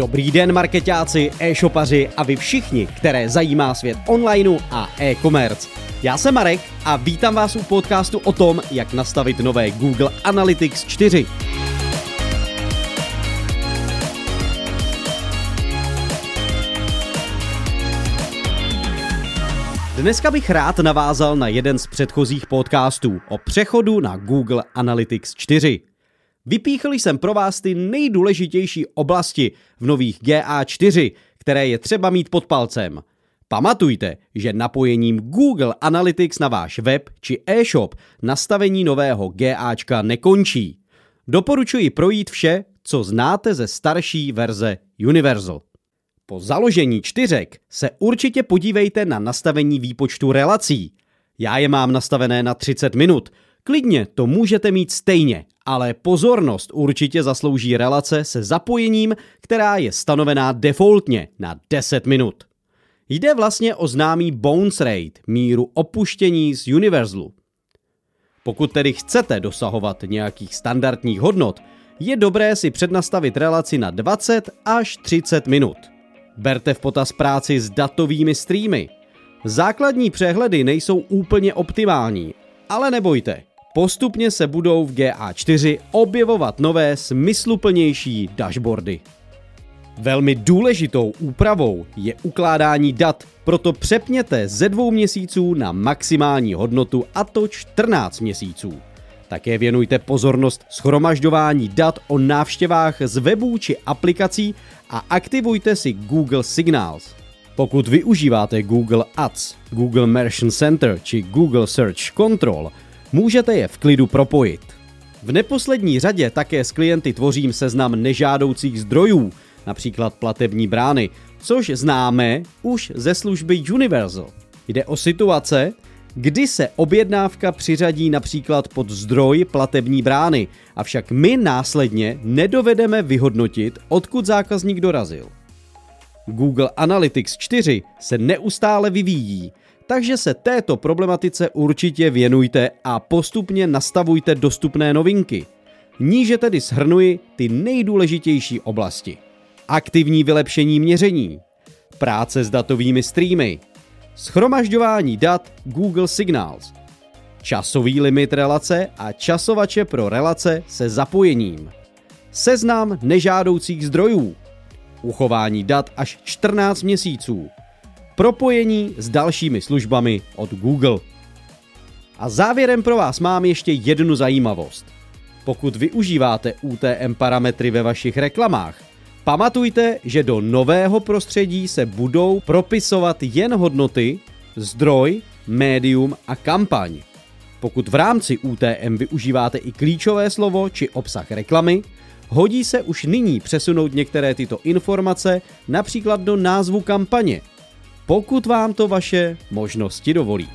Dobrý den marketáci, e-shopaři a vy všichni, které zajímá svět onlineu a e-commerce. Já jsem Marek a vítám vás u podcastu o tom, jak nastavit nové Google Analytics 4. Dneska bych rád navázal na jeden z předchozích podcastů o přechodu na Google Analytics 4. Vypíchl jsem pro vás ty nejdůležitější oblasti v nových GA4, které je třeba mít pod palcem. Pamatujte, že napojením Google Analytics na váš web či e-shop nastavení nového GAčka nekončí. Doporučuji projít vše, co znáte ze starší verze Universal. Po založení čtyřek se určitě podívejte na nastavení výpočtu relací. Já je mám nastavené na 30 minut. Klidně to můžete mít stejně, ale pozornost určitě zaslouží relace se zapojením, která je stanovená defaultně na 10 minut. Jde vlastně o známý bounce rate, míru opuštění z Universalu. Pokud tedy chcete dosahovat nějakých standardních hodnot, je dobré si přednastavit relaci na 20 až 30 minut. Berte v potaz práci s datovými streamy. Základní přehledy nejsou úplně optimální, ale nebojte, postupně se budou v GA4 objevovat nové smysluplnější dashboardy. Velmi důležitou úpravou je ukládání dat, proto přepněte ze dvou měsíců na maximální hodnotu a to 14 měsíců. Také věnujte pozornost schromažďování dat o návštěvách z webů či aplikací a aktivujte si Google Signals. Pokud využíváte Google Ads, Google Merchant Center či Google Search Control, můžete je v klidu propojit. V neposlední řadě také s klienty tvořím seznam nežádoucích zdrojů, například platební brány, což známe už ze služby Universal. Jde o situace, kdy se objednávka přiřadí například pod zdroj platební brány, avšak my následně nedovedeme vyhodnotit, odkud zákazník dorazil. Google Analytics 4 se neustále vyvíjí, takže se této problematice určitě věnujte a postupně nastavujte dostupné novinky. Níže tedy shrnuji ty nejdůležitější oblasti. Aktivní vylepšení měření, práce s datovými streamy, schromažďování dat Google Signals, časový limit relace a časovače pro relace se zapojením, seznam nežádoucích zdrojů, uchování dat až 14 měsíců, propojení s dalšími službami od Google. A závěrem pro vás mám ještě jednu zajímavost. Pokud využíváte UTM parametry ve vašich reklamách, Pamatujte, že do nového prostředí se budou propisovat jen hodnoty, zdroj, médium a kampaň. Pokud v rámci UTM využíváte i klíčové slovo či obsah reklamy, hodí se už nyní přesunout některé tyto informace například do názvu kampaně, pokud vám to vaše možnosti dovolí.